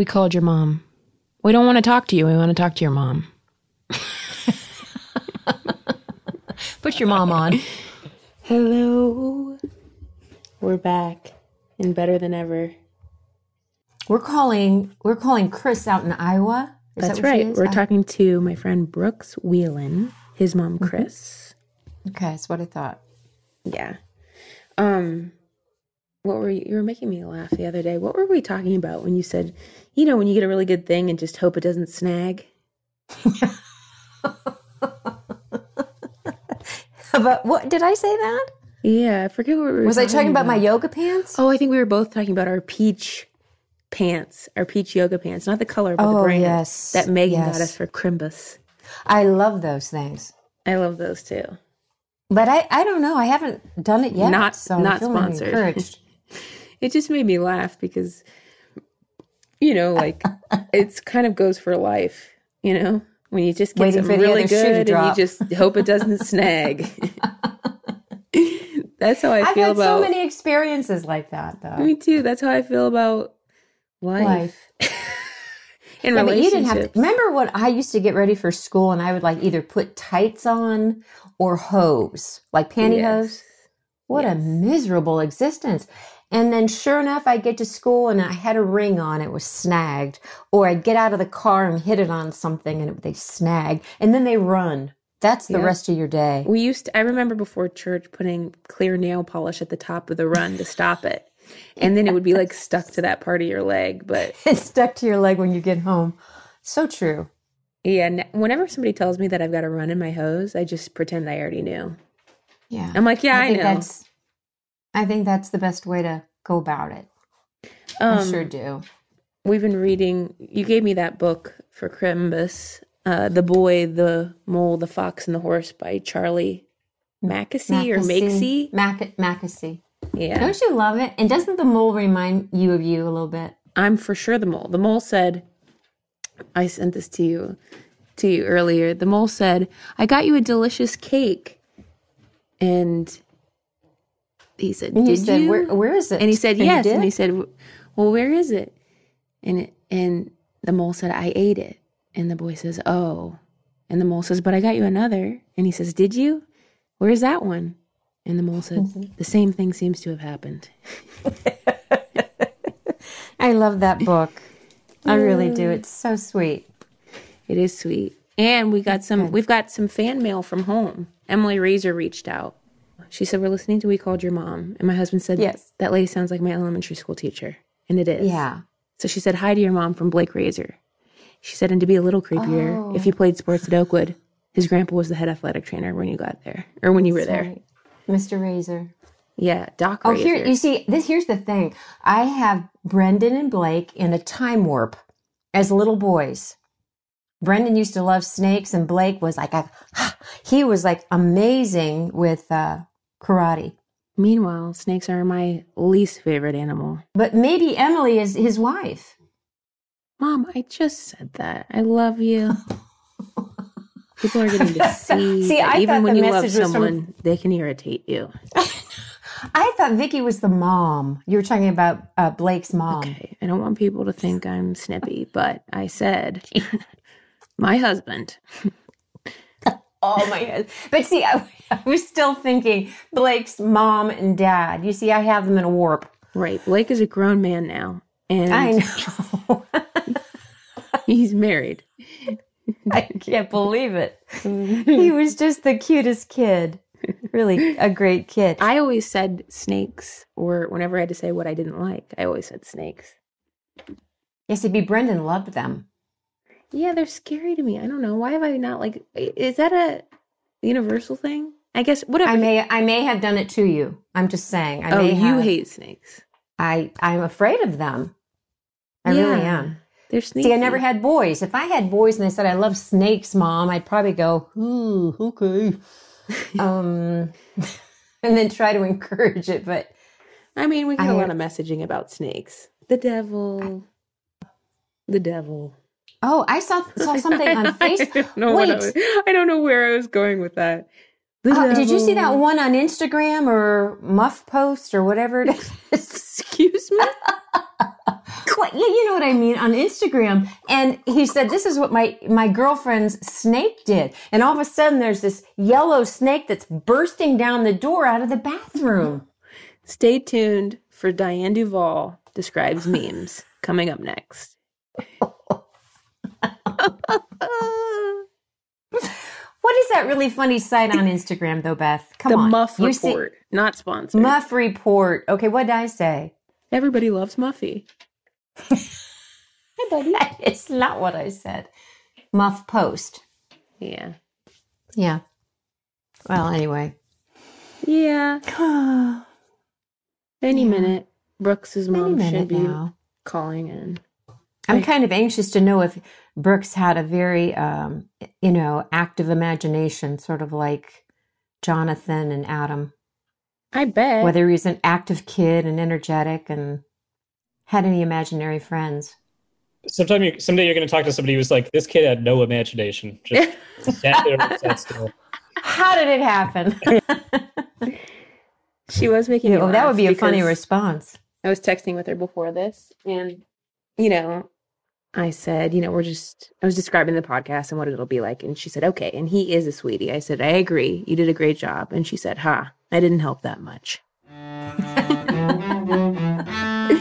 We called your mom. We don't want to talk to you. We want to talk to your mom. Put your mom on. Hello. We're back and better than ever. We're calling we're calling Chris out in Iowa. Is That's that right. We're I- talking to my friend Brooks Wheelan, his mom Chris. Okay, that's what I thought. Yeah. Um what were you, you were making me laugh the other day. What were we talking about when you said, you know, when you get a really good thing and just hope it doesn't snag? But what did I say that? Yeah, I forget what we were Was I talking about my yoga pants? Oh, I think we were both talking about our peach pants, our peach yoga pants, not the color, but the Oh, brand yes, that Megan got us for Crimbus. I love those things. I love those too. But I, I don't know. I haven't done it yet. Not- so not sponsored. Encouraged. It just made me laugh because, you know, like it's kind of goes for life, you know, when you just get Waiting something really other shoe to good and you just hope it doesn't snag. That's how I I've feel had about so many experiences like that, though. me too. That's how I feel about life. In Yeah, but you didn't have relationships. to. Remember when I used to get ready for school and I would like either put tights on or hose, like pantyhose? Yes. What a miserable existence. And then sure enough, I get to school and I had a ring on, it was snagged. Or I'd get out of the car and hit it on something and it, they snag. And then they run. That's the Yeah. rest of your day. We used to, I remember before church putting clear nail polish at the top of the run to stop it. And then it would be like stuck to that part of your leg. But It's stuck to your leg when you get home. So true. yeah, whenever somebody tells me that I've got a run in my hose, I just pretend I already knew. Yeah. I'm like, yeah, I, think know. that's I think that's the best way to go about it. I Um, sure do. We've been reading, you gave me that book for Crimbus, uh, The Boy, the Mole, the Fox, and the Horse by Charlie Mackesy or Makesy. Mac- Mackesy. Yeah. Don't you love it? And doesn't the mole remind you of you a little bit? I'm for sure the mole. The mole said, I sent this to you to you earlier. The mole said, I got you a delicious cake. And he said, And Did you said, you? Where, where is it? and he said, you Yes. did? And he said, Well, where is it? And it, and the mole said, I ate it. And the boy says, Oh. And the mole says, But I got you another. And he says, Did you? Where's that one? And the mole said, Mm-hmm. The same thing seems to have happened. I love that book. I really do. It's so sweet. It is sweet. And we got some we've got some fan mail from home. Emily Razor reached out. She said, We're listening to We Called Your Mom. And my husband said, Yes. That lady sounds like my elementary school teacher. And it is. Yeah. So she said, Hi to your mom from Blake Razor. She said, and to be a little creepier, Oh. if you played sports at Oakwood, his grandpa was the head athletic trainer when you got there. Or when you were there. Right. Mr. Razor. Yeah, Doc Oh, Razor. here you see. This here's the thing. I have Brendan and Blake in a time warp as little boys. Brendan used to love snakes, and Blake was like, a, he was like amazing with uh, karate. Meanwhile, snakes are my least favorite animal. But maybe Emily is his wife. Mom, I just said that. I love you. People are getting to see, See, even thought when you love message was from- someone, they can irritate you. I thought Vicky was the mom. You were talking about uh, Blake's mom. Okay, I don't want people to think I'm snippy, but I said my husband. Oh my god! But see, I, I was still thinking Blake's mom and dad. You see, I have them in a warp. Right, Blake is a grown man now, and I know. he's married. I can't believe it. Mm-hmm. He was just the cutest kid. Really, a great kid. I always said snakes, or whenever I had to say what I didn't like, I always said snakes. Yes, it'd be Brendan loved them. Yeah, they're scary to me. I don't know. Why have I not like? Is that a universal thing? I guess whatever. I may, I may have done it to you. I'm just saying. I oh, may you have. hate snakes. I, I'm afraid of them. I really am. They're sneaky. See, I never had boys. If I had boys and they said I love snakes, mom, I'd probably go, ooh, okay, um, and then try to encourage it. But I mean, we get I- a lot of messaging about snakes. The devil. The devil. Oh, I saw saw something on Facebook. don't I, Wait. was, I don't know where I was going with that. Oh, did you see that one on Instagram or Muff Post or whatever it is? Excuse me. Yeah, you know what I mean on Instagram. And he said, "This is what my my girlfriend's snake did." And all of a sudden, there's this yellow snake that's bursting down the door out of the bathroom. Stay tuned for Diane Duval describes memes coming up next. What is that really funny site on Instagram, though, Beth? Come the on, Muff You see- Report, not sponsored. Muff Report. Okay, what did I say? Everybody loves Muffy. Hey, buddy. It's not what I said. Muff Post. Yeah. Yeah. Well, anyway. Yeah. Any minute, Brooks's Any mom should be now. calling in. I'm kind of anxious to know if Brooks had a very, um, you know, active imagination, sort of like Jonathan and Adam. I bet. Whether he was an active kid and energetic and had any imaginary friends. Sometime you, someday you're going to talk to somebody who's like, this kid had no imagination. Just sat there and sat still. How did it happen? she was making me oh, that would be a funny response. I was texting with her before this, and you know, I said, you know, we're just I was describing the podcast and what it'll be like, and she said, okay, and he is a sweetie. I said, I agree, you did a great job, and she said, ha, I didn't help that much.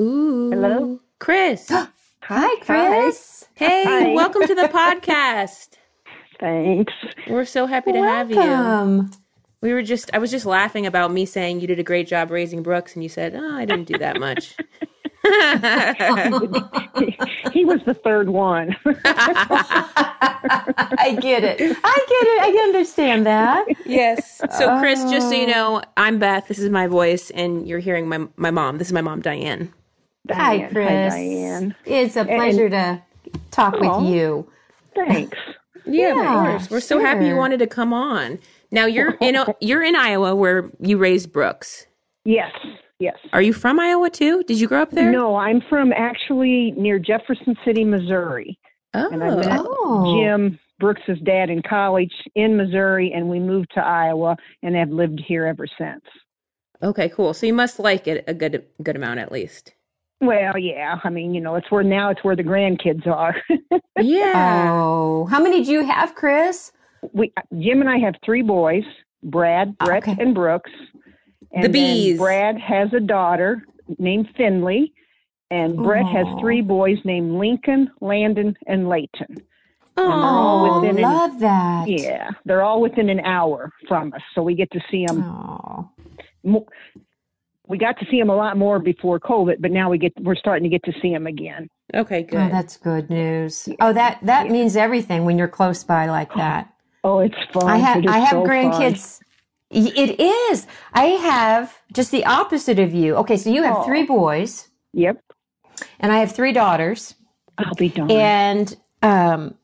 Ooh, Hello? Chris. Hi, Chris. hey, Hi. welcome to the podcast. Thanks. We're so happy to have you. Welcome. We were just, I was just laughing about me saying you did a great job raising Brooks, and you said, oh, I didn't do that much. he was the third one. I get it. I get it. I understand that. yes. So, Chris, just so you Oh. know, I'm Beth. This is my voice, and you're hearing my, my mom. This is my mom, Diane. Hi, Diane. Chris. Diane. It's a pleasure to talk Aw. with you. Thanks. Yeah, Yeah, of course. We're so happy you wanted to come on. Now you're you know you're in Iowa where you raised Brooks. Yes. Yes. Are you from Iowa too? Did you grow up there? No, I'm from actually near Jefferson City, Missouri. Oh, And I met Oh. Jim Brooks's dad in college in Missouri, and we moved to Iowa and have lived here ever since. okay, cool. So you must like it a good good amount at least. Well, yeah. I mean, you know, it's where now it's where the grandkids are. Yeah. Oh, how many do you have, Chris? we Jim and I have three boys, Brad, Oh, Brett, okay. and Brooks. And The then bees. Brad has a daughter named Finley, and Brett has three boys named Lincoln, Landon, and Layton. Oh, all Oh, an- love that. Yeah, they're all within an hour from us, so we get to see them. Oh, We got to see them a lot more before COVID, but now we get we're starting to get to see them again. okay, good. oh, that's good news. Oh, that that means everything when you're close by like that. Oh, it's fun. I have I have so grandkids. Y- It is. I have just the opposite of you. Okay, so you have Aw. three boys, Yep, and I have three daughters. I'll be darned. And um,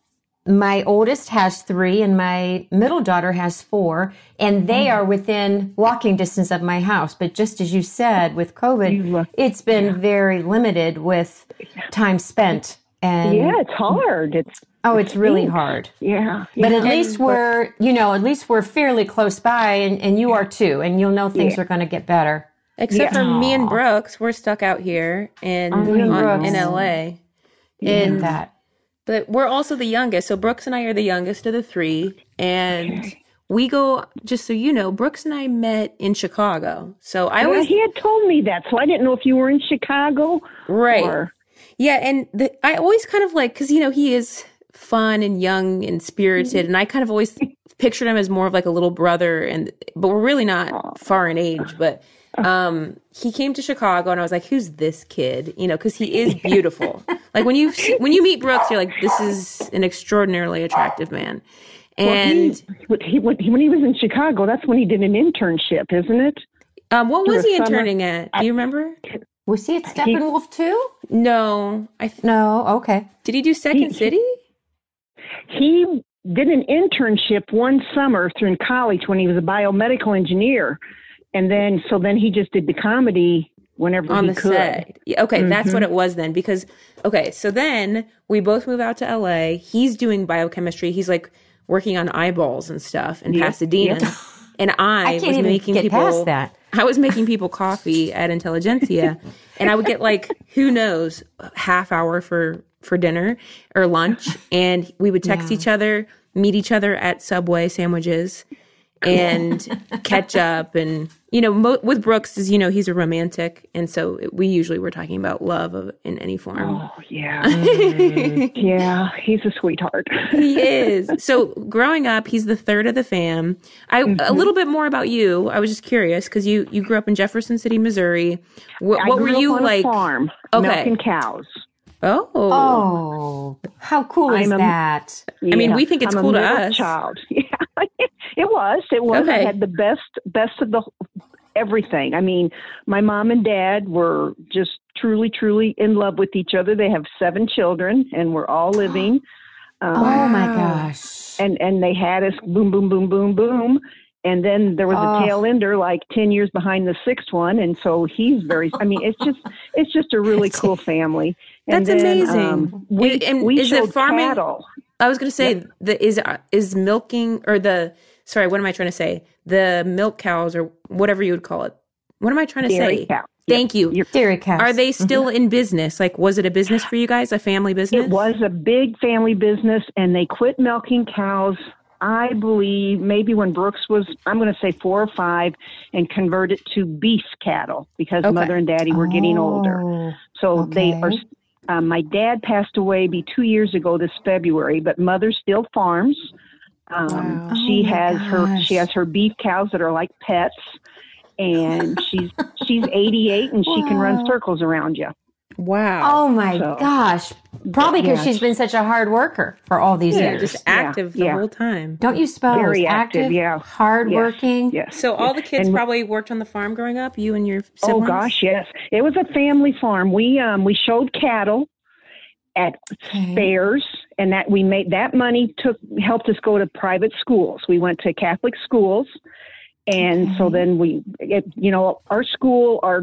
my oldest has three, and my middle daughter has four, and they mm. are within walking distance of my house. But just as you said, with COVID, look- it's been very limited with time spent. And yeah, it's hard. It's oh, it's really stinks. hard. yeah, But yeah. at least we're, you know, at least we're fairly close by, and, and you are too, and you'll know things Yeah. are going to get better. Except Yeah. for me and Brooks, we're stuck out here in you and on- in LA. in that. But we're also the youngest. So Brooks and I are the youngest of the three. And we go, just so you know, Brooks and I met in Chicago. So I Yeah, was, he had told me that, so I didn't know if you were in Chicago right. or Yeah. And the, I always kind of like, cause you know, he is fun and young and spirited. Mm-hmm. And I kind of always pictured him as more of like a little brother. And, but we're really not far in age. But, um, he came to Chicago and I was like, who's this kid? You know, cause he is beautiful. like when you, when you meet Brooks, you're like, this is an extraordinarily attractive man. And, When he, when he when he was in Chicago, that's when he did an internship, isn't it? Um, what was he summer- interning at? Do you remember? Was he at Steppenwolf too? No, I th- No. Okay. did he do Second He- City? He did an internship one summer through in college when he was a biomedical engineer, and then so then he just did the comedy whenever on he the could. set. Okay, that's Mhm. what it was then. Because okay, so then we both move out to LA. He's doing biochemistry. He's like working on eyeballs and stuff in Yep, Pasadena. yep. And I, I was can't even making get people past that. I was making people coffee at Intelligentsia, and I would get like who knows half hour for for dinner or lunch, and we would text Yeah. each other, meet each other at Subway sandwiches, and catch up. And you know, mo- with Brooks, is you know he's a romantic, and so we usually were talking about love of, in any form. Oh yeah, Mm. yeah. He's a sweetheart. he is. So growing up, he's the third of the fam. I a Mm-hmm. little bit more about you. I was just curious because you you grew up in Jefferson City, Missouri. What, I what were you on like? A farm, Okay. milking cows. Oh, Oh, how cool is I'm a- that? I mean, Yeah, we think it's I'm a cool to us. Child, yeah, it was. It was. Okay. I had the best, best of the everything. I mean, my mom and dad were just truly, truly in love with each other. They have seven children, and we're all living. Um, Oh my gosh. and and they had us boom, boom, boom, boom, boom. And then there was Oh. a tail ender like ten years behind the sixth one, and so he's very. I mean, it's just it's just a really cool family. And That's then, amazing. Um, we And- and we is it showed farming? cattle. I was going to say the is is milking or the sorry, what am I trying to say? The milk cows or whatever you would call it. What am I trying to Dairy say? cow. Thank you. You're- Dairy cows. Are they still in business? Like, was it a business for you guys? A family business? It was a big family business, and they quit milking cows. I believe maybe when Brooks was, I'm going to say four or five, and converted to beef cattle because Okay. mother and daddy were getting older. Oh, So they are. Okay. Um, my dad passed away be two years ago this February, but mother still farms. Um, Wow. She Oh my has her she has her beef cows that are like pets, and she's she's 88 and she can run circles around you. Wow. Oh my So- gosh. Probably because Yeah. she's been such a hard worker for all these yeah, years. just Yeah, active the yeah. whole time. Don't you suppose? Very active, yeah. Hard Yes, working. Yes. So all the kids And- probably worked on the farm growing up. You and your Oh gosh, yes. It was a family farm. We um we showed cattle at Okay. fairs and that we made that money took helped us go to private schools. We went to Catholic schools and so then we it, you know our school our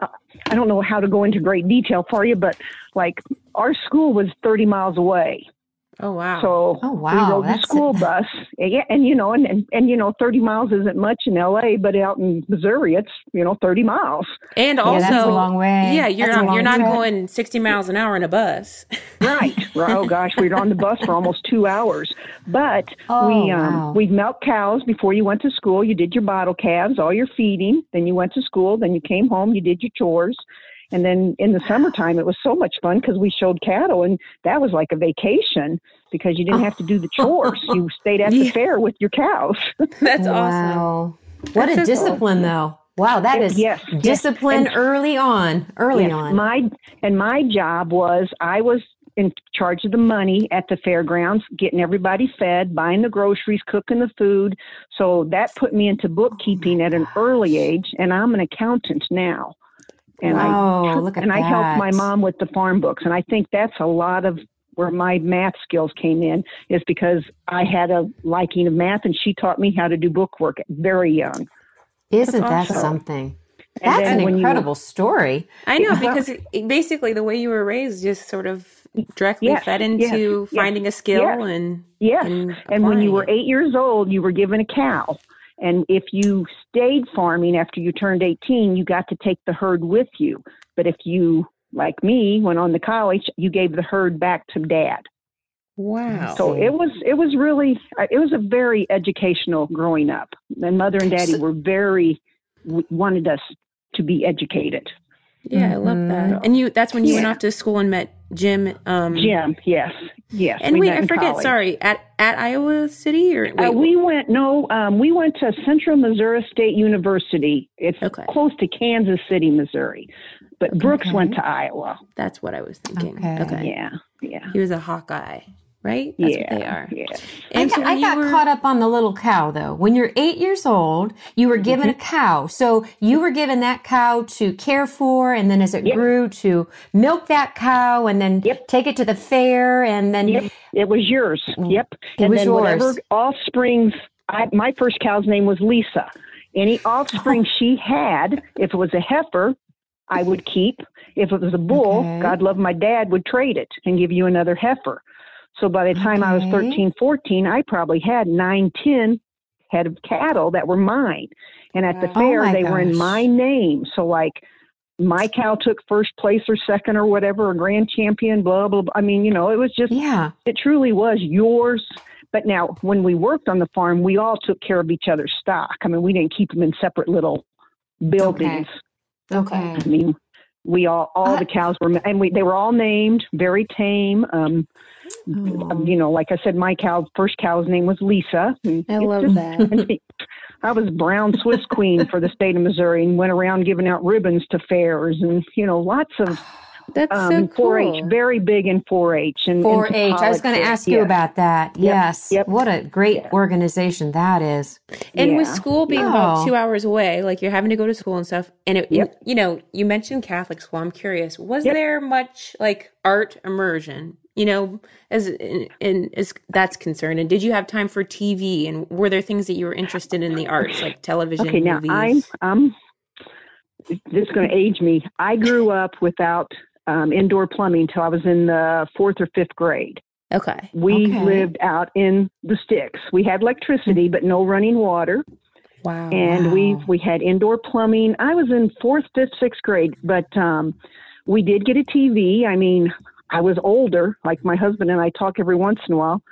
I don't know how to go into great detail for you but like our school was 30 miles away. Oh wow. So Oh, we wow, rode the that's- school bus. Yeah, and you know, and, and and you know, thirty miles isn't much in L.A., but out in Missouri, it's you know, thirty miles. and Yeah, also, that's a long way. yeah, you're That's not you're not trip. going 60 miles an hour in a bus. Right. oh gosh, we were on the bus for almost two hours. But Oh, we um wow. we milked cows before you went to school. You did your bottle calves, all your feeding. Then you went to school. Then you came home. You did your chores. And then in the summertime, it was so much fun because we showed cattle, and that was like a vacation because you didn't have to do the chores. You stayed at the Yeah. fair with your cows. That's awesome. What That's a so cool. discipline, though. Wow, that is Yes, yes. discipline And- early on. Early Yes, on. My and my job was I was in charge of the money at the fairgrounds, getting everybody fed, buying the groceries, cooking the food. So that put me into bookkeeping at an early oh age, and I'm an accountant now. And Wow, I look at and I helped my mom with the farm books, and I think that's a lot of where my math skills came in is because I had a liking of math, and she taught me how to do bookwork very young. Isn't that awesome. something? And That's an when you- incredible story. I know because basically the way you were raised just sort of directly Yes, fed into yes, yes, finding a skill yes. and Yes. and, And when you were eight years old, you were given a cow. And if you stayed farming after you turned 18, you got to take the herd with you. But if you, like me, went on to college, you gave the herd back to dad. wow. So it was, it was really, uh, it was a very educational growing up. And mother and daddy were very, wanted us to be educated. yeah, I love that. And you that's when you went off to school and met Jim. Um, Jim, yes, yes. And we wait, I forget. college. Sorry, at at Iowa City or wait, Uh, we went no, um, we went to Central Missouri State University. It's Okay. close to Kansas City, Missouri. But Brooks Okay. went to Iowa. that's what I was thinking. Okay. Okay. Yeah, yeah, He was a Hawkeye, right? That's yeah. what they are. Yeah. I And got, so I got were- caught up on the little cow though. When you're eight years old, you were given mm-hmm. a cow. So you were given that cow to care for, and then as it Yep. grew, to milk that cow, and then Yep. take it to the fair, and then Yep, it was yours. Mm. Yep. It and was then yours. whatever offsprings. I, my first cow's name was Lisa, Any offspring she had, if it was a heifer, I would keep. If it was a bull, Okay. God love my dad would trade it and give you another heifer. So by the time I was Okay. 13, 14, I probably had nine, ten head of cattle that were mine. And at the. Oh fair, they were in my name. So like my cow took first place or second or whatever, or grand champion, blah, blah, blah. I mean, you know, it was just, Yeah. it truly was yours. But now, when we worked on the farm, we all took care of each other's stock. I mean, we didn't keep them in separate little buildings. Okay. okay. I mean, we all all I- the cows were and we they were all named very tame. Um, Oh. you know, like I said, my cow first cow's name was Lisa. and I love just- that. I was brown Swiss queen for the state of Missouri and went around giving out ribbons to fairs and you know lots of That's um, so cool. 4-H, very big in 4-H and and 4-H. I was going to politics, ask you yeah. about that. Yes. yep. What a great organization that is. And with school being about Oh. two hours away, like you're having to go to school and stuff, and it, Yep. you know, you mentioned Catholic school. I'm curious, was Yep. there much like art immersion? You know, as in, in as that's concerned, and did you have time for TV? And were there things that you were interested in the arts, like television, Okay, now movies? I'm I'm this is going to age me. I grew up without um, indoor plumbing until I was in the fourth or fifth grade. okay, We Okay. lived out in the sticks. We had electricity, but no running water, wow, and we we had indoor plumbing. I was in fourth, fifth, sixth grade, but um, we did get a TV. I mean, I was older. Like my husband and I talk every once in a while.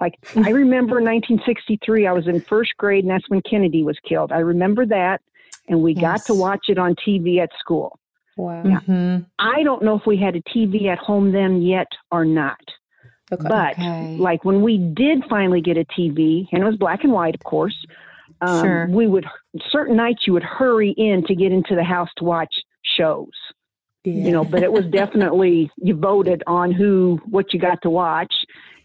Like I remember 1963, I was in first grade, and that's when Kennedy was killed. I remember that, and we got to watch it on TV at school. wow, Yeah. Mhm. I don't know if we had a TV at home then yet or not. okay, But Okay. like when we did finally get a TV, and it was black and white, of course, um, Sure. we would certain nights you would hurry in to get into the house to watch shows. You know, but it was definitely you voted on who what you got to watch,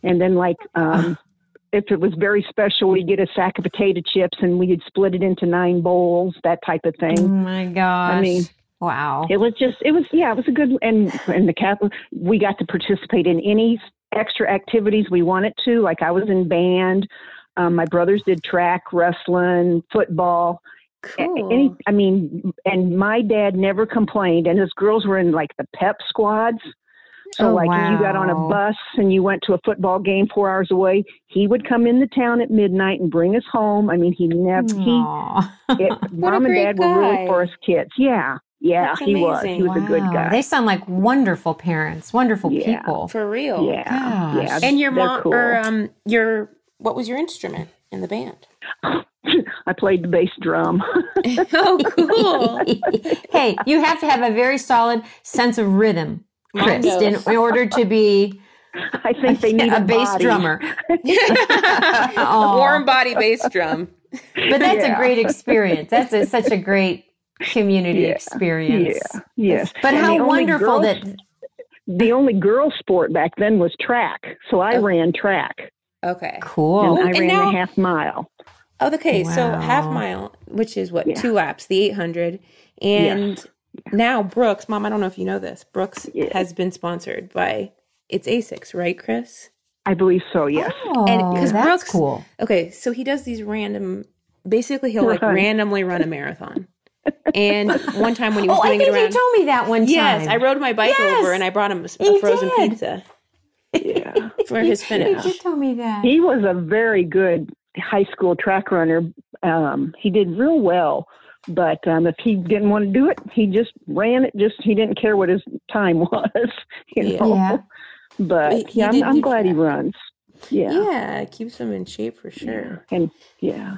and then like um, if it was very special, we'd get a sack of potato chips and we'd split it into nine bowls, that type of thing. Oh my gosh. mean, wow. It was just, it was, yeah, it was a good, and and the Catholic, we got to participate in any extra activities we wanted to. Like I was in band, um, my brothers did track, wrestling, football. A- cool. Any, I mean, and my dad never complained. And his girls were in like the pep squads. So Oh, like if you got on a bus and you went to a football game four hours away, he would come in the town at midnight and bring us home. I mean, he never, Aww. he Aw. it, mom and great dad were really guy. for us kids. Yeah, yeah, That's he was. amazing. He was a good guy. They sound like wonderful parents, wonderful Yeah. people. for real. yeah, Gosh. yeah. And your mom, cool. or um, your what was your instrument in the band? I played the bass drum. oh, cool. hey, you have to have a very solid sense of rhythm, Mine Chris, in, in order to be I think they need a, a, bass body. drummer. Aw. Warm body bass drum. But that's a great experience. That's a, such a great community Yeah. experience. Yeah, yes. But And how wonderful girl- that the only girl sport back then was track, so I Oh. ran track Okay. cool. and I and ran now- the half mile. Oh, okay. So half mile, which is what Yeah. two laps, the eight hundred, and now Brooks, mom. I don't know if you know this. Brooks Yeah. has been sponsored by it's Asics, right, Chris? I believe so. Yes. Oh, And- 'cause Brooks- cool. Okay, so he does these random. Basically, he'll like uh-huh. randomly run a marathon. And one time when he was Oh, I doing think it around, you told me that one time. yes, I rode my bike Yes, over and I brought him a, a frozen did. pizza Yeah. for his You finish. did tell me that. he was a very good high school track runner. Um, he did real well, but um, if he didn't want to do it, he just ran it. Just he didn't care what his time was. You Yeah. know? Yeah. But He- he yeah, did I'm, I'm do glad he runs. Yeah. Yeah, it keeps him in shape for sure. And yeah.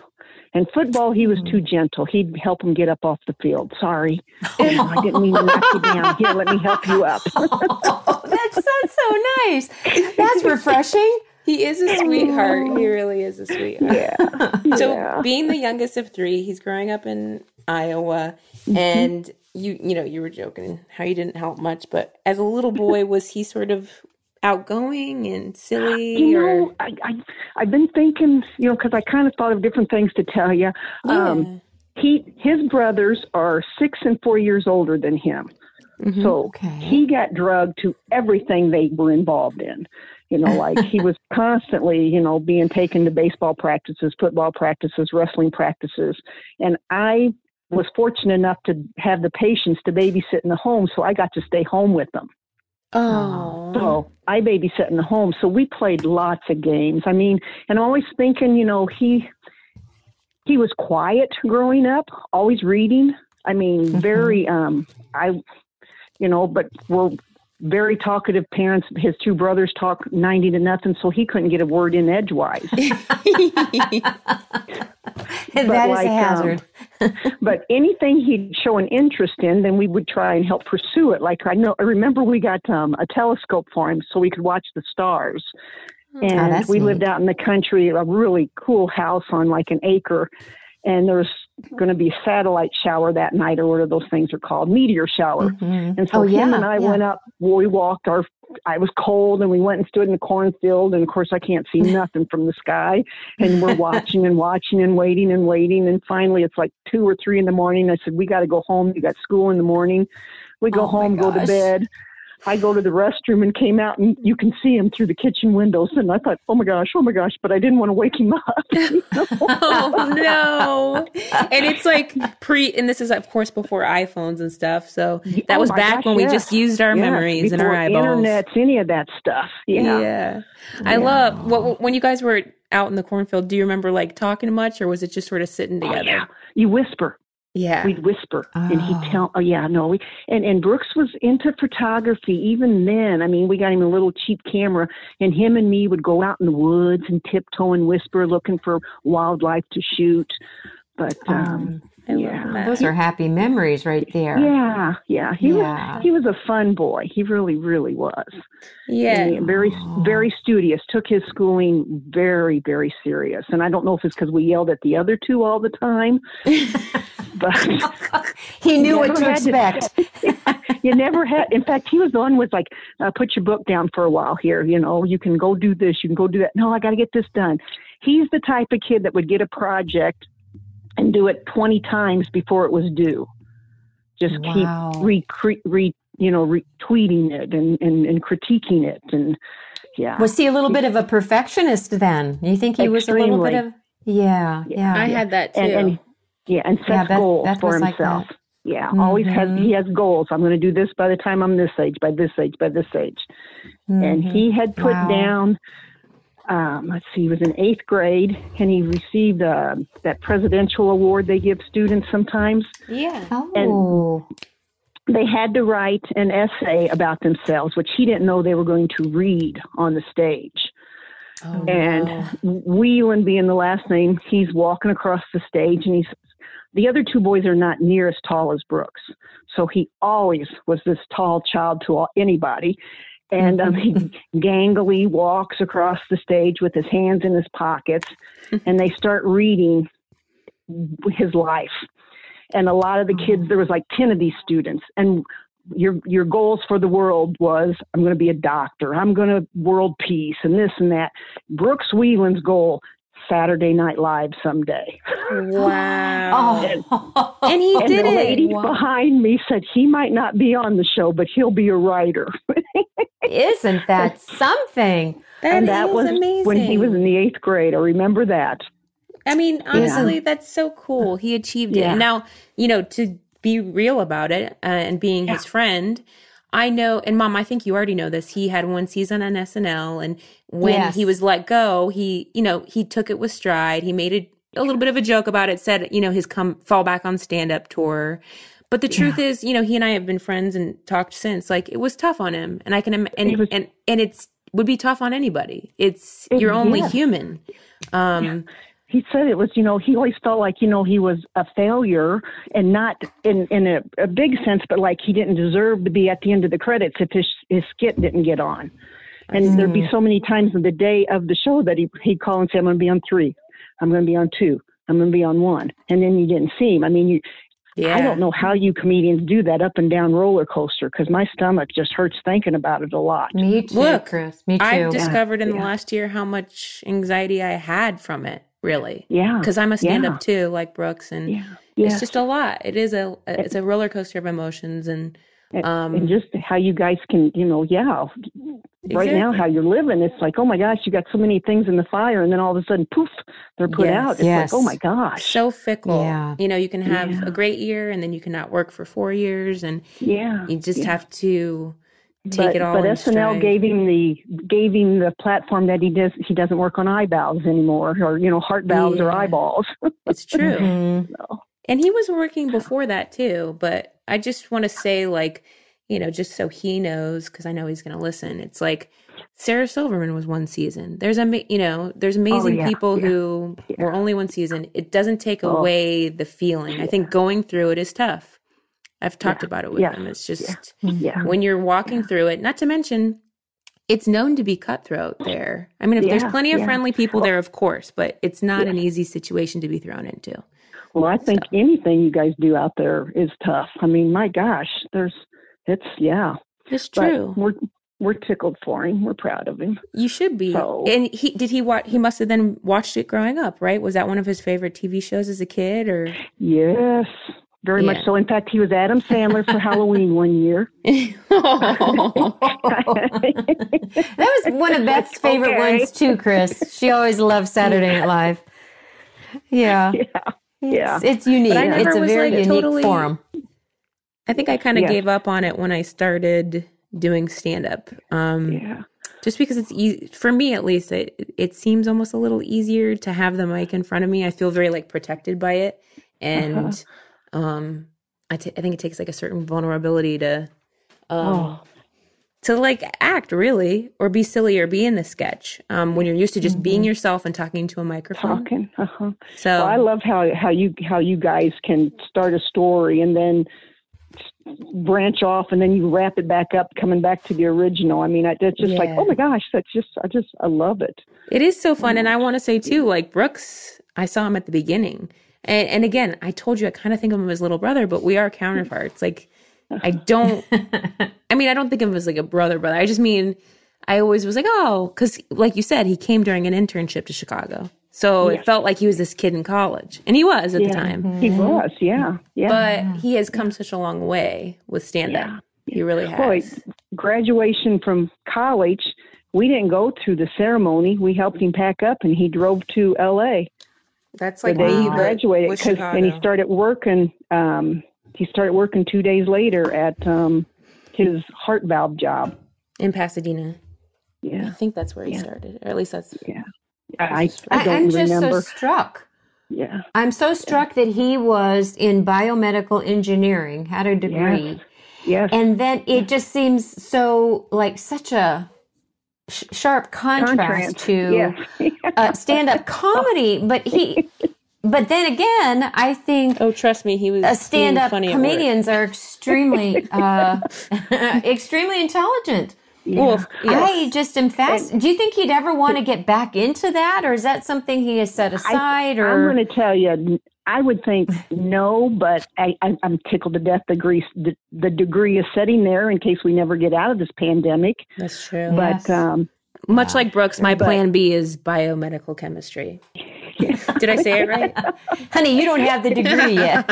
And football, he was too gentle. He'd help him get up off the field. Sorry. Oh, I didn't mean to knock you down. Here, let me help you up. Oh, that's, that's so nice. That's refreshing. He is a sweetheart. He really is a sweetheart. yeah. So, Yeah. being the youngest of three, he's growing up in Iowa, Mm-hmm. and you, you know, you were joking how you didn't help much, but as a little boy, was he sort of outgoing and silly, You or know, I, I, I've been thinking, you know, because I kind of thought of different things to tell you. Um, he, his brothers are six and four years older than him. Mhm. So Okay. he got drugged to everything they were involved in. You know, like he was constantly, you know, being taken to baseball practices, football practices, wrestling practices. And I was fortunate enough to have the patience to babysit in the home, so I got to stay home with them. Oh. So I babysat in the home. So we played lots of games. I mean, and i always thinking, you know, he he was quiet growing up, always reading. I mean, Mhm. very um I you know, but we're very talkative parents. His two brothers talk ninety to nothing, so he couldn't get a word in edgewise. that is like, a um, hazard. but anything he'd show an interest in, then we would try and help pursue it. Like I know, I remember we got um, a telescope for him so we could watch the stars. And Oh, we neat. lived out in the country, a really cool house on like an acre. And there was going to be a satellite shower that night, or whatever those things are called, meteor shower. Mhm. And so Oh, him yeah, and I yeah. went up. We walked our. I was cold, and we went and stood in the cornfield. And of course, I can't see nothing from the sky. And we're watching and watching and waiting and waiting. And finally, it's like two or three in the morning. I said, "We got to go home. You got school in the morning." We go Oh, home, go to bed. I go to the restroom and came out, and you can see him through the kitchen windows. And I thought, "Oh my gosh, oh my gosh!" But I didn't want to wake him up. oh no and it's like pre and this is of course before iphones and stuff so that Oh, was back gosh, when we just used our Yeah, memories and our eyeballs Internets, any of that stuff. Yeah. yeah. I love what when you guys were out in the cornfield. Do you remember like talking much, or was it just sort of sitting Oh, together? yeah. You whisper. Yeah. We'd whisper, and Oh. he'd tell. Oh yeah, no. We, and and Brooks was into photography even then. I mean, we got him a little cheap camera, and him and me would go out in the woods and tiptoe and whisper, looking for wildlife to shoot. But um, I love yeah. that. Those are happy memories right there. yeah, yeah, he Yeah. was he was a fun boy. He really, really was. yeah. And very, very studious. Took his schooling very, very serious. And I don't know if it's because we yelled at the other two all the time, but he knew what Never to had to- expect. you never had. In fact, he was the one with like, uh, put your book down for a while here. You know, you can go do this, you can go do that. No, I got to get this done. He's the type of kid that would get a project and do it 20 times before it was due. Just Wow. keep re, cre- re you know, retweeting it and, and, and critiquing it. And yeah. Was he a little bit of a perfectionist then? You think he was a little bit of yeah, yeah. I had that too. and, and yeah, and sets Yeah, Beth- goals Beth for was like himself. yeah, always has he has goals. I'm going to do this by the time I'm this age, by this age, by this age. And Mhm. he had put Wow. down. Um, let's see, he was in eighth grade, and he received uh, that presidential award they give students sometimes. yeah. Oh, They had to write an essay about themselves, which he didn't know they were going to read on the stage. Oh, And wow. Wheelan being the last name, he's walking across the stage and he's the other two boys are not near as tall as Brooks. So he always was this tall child to all, anybody. And um, he gangly walks across the stage with his hands in his pockets and they start reading his life. And a lot of the kids, there was like 10 of these students. And your your goals for the world was I'm going to be a doctor. I'm going to world peace and this and that. Brooks Wheelan's goal Saturday Night Live someday. wow. oh. And he And did the it. lady Wow. behind me said he might not be on the show, but he'll be a writer. Isn't that something? That and that is was amazing. when he was in the eighth grade. I remember that. I mean, honestly, that's so cool. He achieved it. Yeah. And now, you know, to be real about it uh, and being his friend, I know, and mom, I think you already know this. He had one season on SNL, and when Yes. he was let go, he, you know, he took it with stride. He made it a little bit of a joke about it, said, you know, his come fall back on stand up tour. But the truth is, you know, he and I have been friends and talked since. Like it was tough on him, and I can, and It was- and and it's would be tough on anybody. It's It- you're only yeah. human. Um, he said it was, you know, he always felt like, you know, he was a failure and not in, in a, a big sense, but like he didn't deserve to be at the end of the credits if his, his skit didn't get on. And there'd be mm. so many times in the day of the show that he, he'd call and say, I'm going to be on three. I'm going to be on two. I'm going to be on one. And then you didn't see him. I mean, you, yeah. I don't know how you comedians do that up and down roller coaster because my stomach just hurts thinking about it a lot. Me too, Look, Chris. Me too. I've discovered in the yeah. last year how much anxiety I had from it, really. Yeah. Because I'm a stand Yeah. up too, like Brooks, and Yeah. it's just a lot. It is a, it's a roller coaster of emotions, and um, and just how you guys can, you know, yeah, right now how you're living. It's like, oh my gosh, you got so many things in the fire, and then all of a sudden, poof, they're put Yes. out. It's Yes. like, oh my gosh, So fickle. Yeah. You know, you can have Yeah. a great year and then you cannot work for four years and yeah. you just yeah. have to take but, it all But in SNL stride. gave him the gave him the platform that he does. He doesn't work on eye valves anymore, or you know, heart valves or eyeballs. It's true. Mhm. And he was working before that too. But I just want to say, like, you know, just so he knows, because I know he's going to listen. It's like Sarah Silverman was one season. There's a, you know, there's amazing yeah, people yeah, who yeah. were only one season. It doesn't take Oh. away the feeling. I think going through it is tough. I've talked Yeah, about it with yeah, him. It's just mm-hmm. yeah, when you're walking through it. Not to mention, it's known to be cutthroat there. I mean, if there's plenty of yeah. friendly people there, of course, but it's not Yeah. an easy situation to be thrown into. Well, I think anything you guys do out there is tough. I mean, my gosh, there's it's yeah. It's But true. we're we're tickled for him. We're proud of him. You should be. So- and he did he watch? He must have then watched it growing up, right? Was that one of his favorite TV shows as a kid, or? Yes, very much so. In fact, he was Adam Sandler for Halloween one year. That was one of Beth's favorite Okay. ones too, Chris. She always loved Saturday Night Live. Yeah. yeah, yeah. It's, it's unique. But I never It's a very like, unique totally- forum. I think I kind of Yes. gave up on it when I started doing stand up. Um, yeah. just because it's easy for me at least it, it seems almost a little easier to have the mic in front of me i feel very like protected by it and um I think it takes like a certain vulnerability to um Oh. to like act really or be silly or be in the sketch um when you're used to just being yourself and talking to a microphone Talking. Uh-huh. so Well, I love how how you how you guys can start a story and then branch off and then you wrap it back up coming back to the original. I mean, I, it's just like, oh my gosh, that's just I just I love it. It is so fun. And I want to say too, like Brooks, I saw him at the beginning. And, and again, I told you I kind of think of him as little brother, but we are counterparts. Like, I don't, I mean, I don't think of him as like a brother, brother. I just mean, I always was like, oh, because like you said, he came during an internship to Chicago. So it felt like he was this kid in college. And he was at the time. He was, yeah, yeah. But he has come such a long way with stand up. Yeah. He really has. Boy, graduation from college, we didn't go to the ceremony. We helped him pack up, and he drove to L.A. That's like the like day he graduated, with 'cause- and he started working. Um, he started working two days later at um, his heart valve job. in Pasadena. Yeah, I think that's where he Yeah. started, or at least that's yeah. I I, don't I'm just remember. so struck. yeah, I'm so struck that he was in biomedical engineering, had a degree. yes, And then it just seems so like such a sh- sharp contrast, Contrast, to yes. uh, stand up comedy. But he, but then again, I think Oh, trust me, he was uh, stand up being funny at work. comedians are extremely, uh, extremely intelligent. Well, f- yeah. I just am fast. Do you think he'd ever want to get back into that, or is that something he has set aside? I'm going to tell you, I would think no, but I, I, I'm tickled to death. The degree, the, the degree is sitting there in case we never get out of this pandemic. That's true. Yes. But um, Much like Brooks, my But- plan B is biomedical chemistry. Did I say it right? Honey, you don't have the degree yet.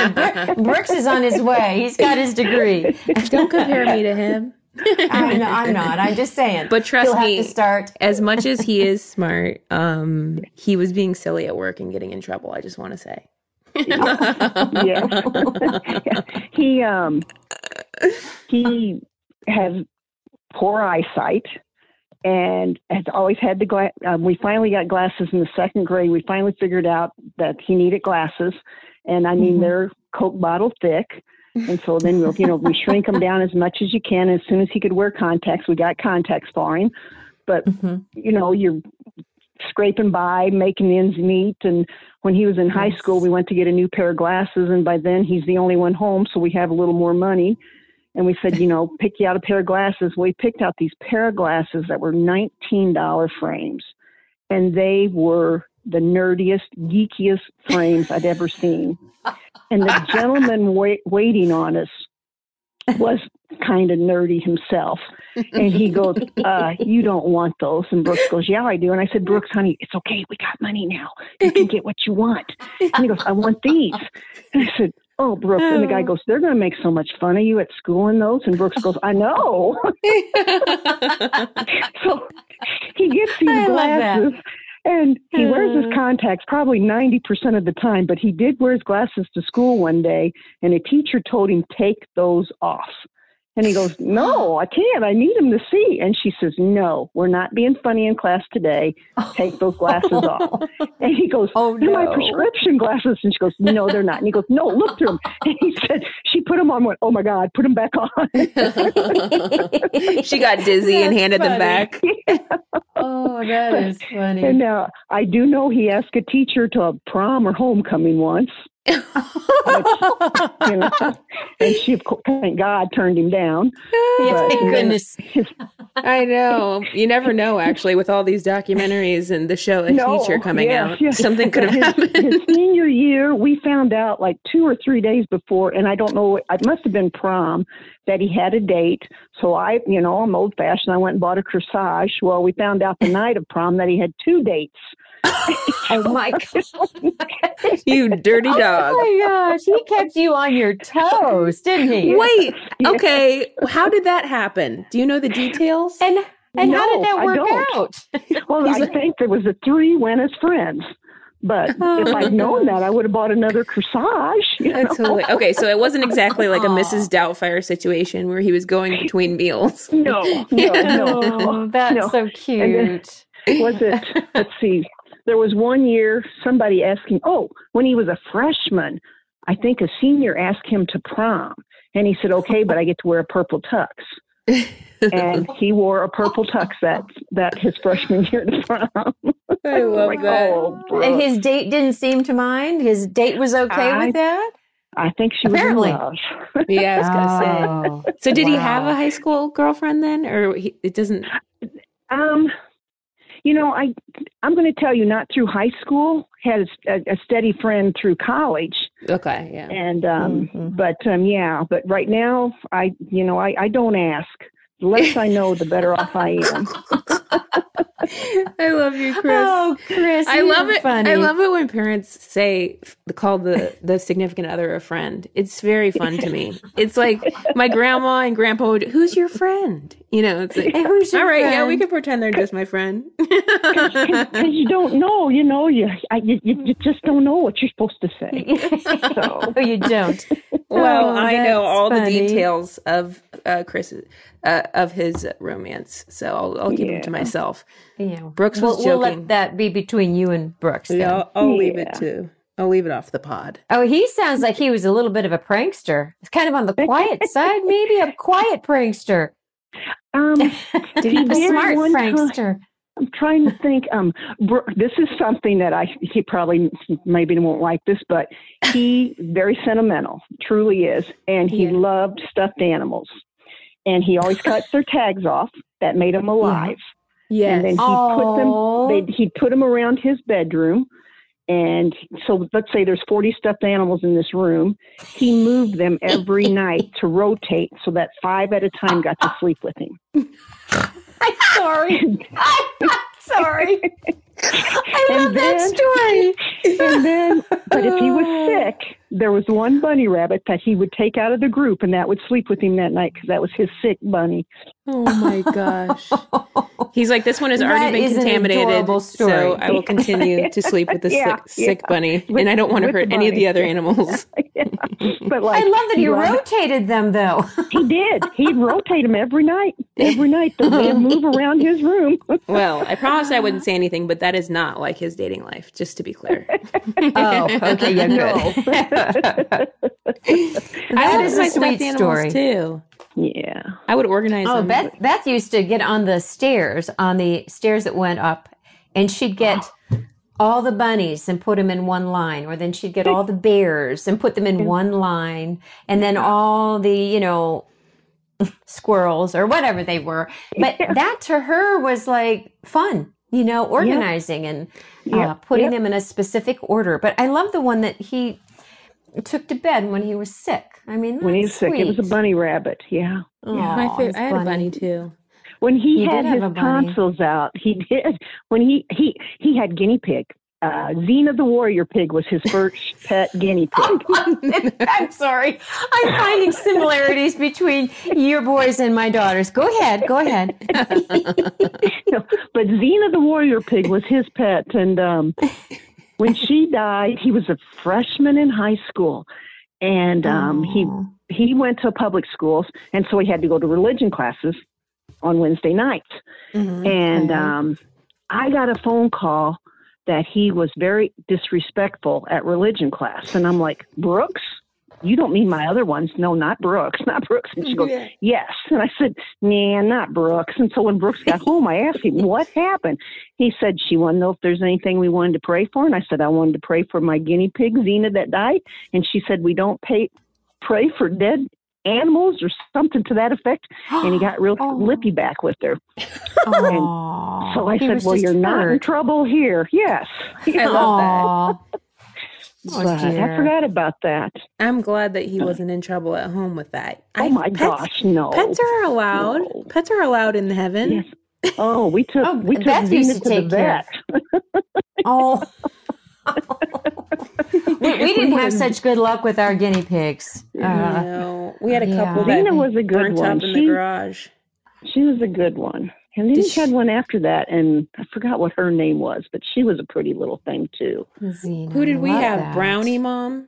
Brooks is on his way. He's got his degree. Don't compare me to him. I'm not. I'm, not. I'm just saying. But trust me, to start. as much as he is smart, um, he was being silly at work and getting in trouble. I just want to say. yeah, he um, he has poor eyesight and has always had the glass. Um, we finally got glasses in the second grade. We finally figured out that he needed glasses, and I mean Mhm. they're Coke bottle thick. And so then we'll, you know, we shrink him down as much as you can. As soon as he could wear contacts, we got contacts for him. But Mhm. you know, you're scraping by, making ends meet. And when he was in high school, we went to get a new pair of glasses, and by then he's the only one home, so we have a little more money. And we said, you know, pick you out a pair of glasses. We picked out these pair of glasses that were $19 frames, and they were the nerdiest, geekiest frames I'd ever seen. And the gentleman wait, waiting on us was kind of nerdy himself. And he goes, uh, You don't want those. And Brooks goes, Yeah, I do. And I said, Brooks, honey, it's okay. We got money now. You can get what you want. And he goes, I want these. And I said, Oh, Brooks. And the guy goes, They're going to make so much fun of you at school in those. And Brooks goes, I know. so he gets these I glasses and he wears his hmm. contacts probably 90% of the time, but he did wear his glasses to school one day and a teacher told him, Take those off. And he goes, No, I can't. I need him to see. And she says, No, we're not being funny in class today. Take those glasses off. And he goes, Oh, They're my prescription glasses. And she goes, No, they're not. And he goes, No, look through them. And he said, She put them on. Went, Oh my God, put them back on. she got dizzy and That's handed them funny. back. oh, that is funny. and uh, I do know he asked a teacher to a prom or homecoming once. You know, and she, of course, thank God, turned him down. Yeah, But- thank goodness. I know. You never know, actually, with all these documentaries and the show A No, Teacher coming yes, out. yes. Something could have His- happened. His senior year, we found out like two or three days before, and I don't know, it must have been prom, that he had a date. So I, you know, I'm old fashioned. I went and bought a corsage. Well, we found out the night of prom that he had two dates. Oh my gosh. you dirty dog. Oh my gosh. He kept you on your toes, didn't he? Wait, okay. How did that happen? Do you know the details? And and how No, did that I work don't. out? Well, I think there was a three went as friends. But Oh, if I'd known that, I would have bought another corsage. You know? That's hilarious. Okay, so it wasn't exactly like a Mrs. Doubtfire situation where he was going between meals. No, no, no. Oh, that's No. so cute. was it let's see there was one year somebody asking oh when he was a freshman i think a senior asked him to prom and he said okay but i get to wear a purple tux and he wore a purple tux that that his freshman year to prom I love like, that. oh, And his date didn't seem to mind. His date was okay I- with that. i think she was Apparently. in love Yeah, I was gonna say. Oh, So did he have a high school girlfriend then, or he, it doesn't? um you know i i'm going to tell you not through high school had a, a steady friend through college Okay, yeah. and um Mhm. but um yeah but right now i you know i i don't ask the less i know the better off i am I love you, Chris. Oh, Chris, I love it. Funny. I love it when parents say call the the significant other a friend. It's very fun to me. It's like my grandma and grandpa would. Who's your friend? You know, it's like Hey, who's your all right. Yeah, we can pretend they're just my friend. because you don't know you know you, I, you you you just don't know what you're supposed to say so no, you don't. Well, Oh, I know all funny. the details of uh, Chris uh, of his romance, so I'll, I'll keep them to myself. Yeah. Brooks was we'll, we'll let that be between you and Brooks. then. Yeah, I'll, I'll leave it to. I'll leave it off the pod. Oh, he sounds like he was a little bit of a prankster. It's kind of on the quiet side, maybe a quiet prankster. um Did he a smart one time- prankster? I'm trying to think um this is something that i he probably maybe won't like this but he very sentimental truly is and he Yeah. loved stuffed animals and he always cut their tags off that made them alive yeah. and then he put them they he'd put them around his bedroom and so let's say there's 40 stuffed animals in this room he moved them every night to rotate so that five at a time got to sleep with him I'm sorry. I'm sorry. I love that story. and then but if he was sick there was one bunny rabbit that he would take out of the group and that would sleep with him that night because that was his sick bunny Oh my gosh. He's like, this one has That already been contaminated, so. I will continue to sleep with the Yeah, sick, sick yeah. bunny, With- and I don't want to hurt any of the other animals. but like I love that he loved- rotated them, though. he did he'd rotate them every night every night they'd move around his room well, I promised I wouldn't say anything, but that is not like his dating life, just to be clear. Oh, okay, yeah, No. good. I That love is my a sweet story. too. yeah I would organize Oh, them. Beth, Beth used to get on the stairs, on the stairs that went up, and she'd get all the bunnies and put them in one line, or then she'd get all the bears and put them in one line, and then all the, you know, squirrels or whatever they were. But that to her was like fun, you know, organizing and uh, Yep, putting yep. them in a specific order. But I love the one that he took to bed when he was sick. I mean, when he was that's sick it was a bunny rabbit yeah Aw, my favorite. his I had a bunny too. when he You had did have his a bunny. tonsils out he did when he he he had guinea pig uh, Xena the warrior pig was his first pet guinea pig. I'm sorry. I'm finding similarities between your boys and my daughters. Go ahead. Go ahead. but Xena the warrior pig was his pet, and um, when she died, he was a freshman in high school, and um, he he went to public schools, and so he had to go to religion classes on Wednesday nights. Mhm. And um, I got a phone call that he was very disrespectful at religion class. And I'm like, Brooks? You don't mean my other ones? No, not Brooks, not Brooks. And she goes, Yes. And I said, Nah, not Brooks. And so when Brooks got home, I asked him, What happened? He said, She wanted to know if there's anything we wanted to pray for. And I said, I wanted to pray for my guinea pig, Xena, that died. And she said, We don't pay, pray for dead animals or something to that effect. And he got real Oh. lippy back with her. Aw, So I he said, Well, you're not in trouble here. Yes. I love that. Aw. Oh, but I forgot about that. I'm glad that he wasn't in trouble at home with that. Oh I- my pets, gosh, no. Pets are allowed. No. Pets are allowed in heaven. Yes. Oh, we took Oh, we took Beth used to to, take the vet. Oh. we, we didn't have such good luck with our guinea pigs. Uh, no, we had a yeah. couple that Xena was a good one. up in the garage. She was a good one. And then Did he she- had one after that, and I forgot what her name was, but she was a pretty little thing too. Xena, Who did we have? that. Brownie mom.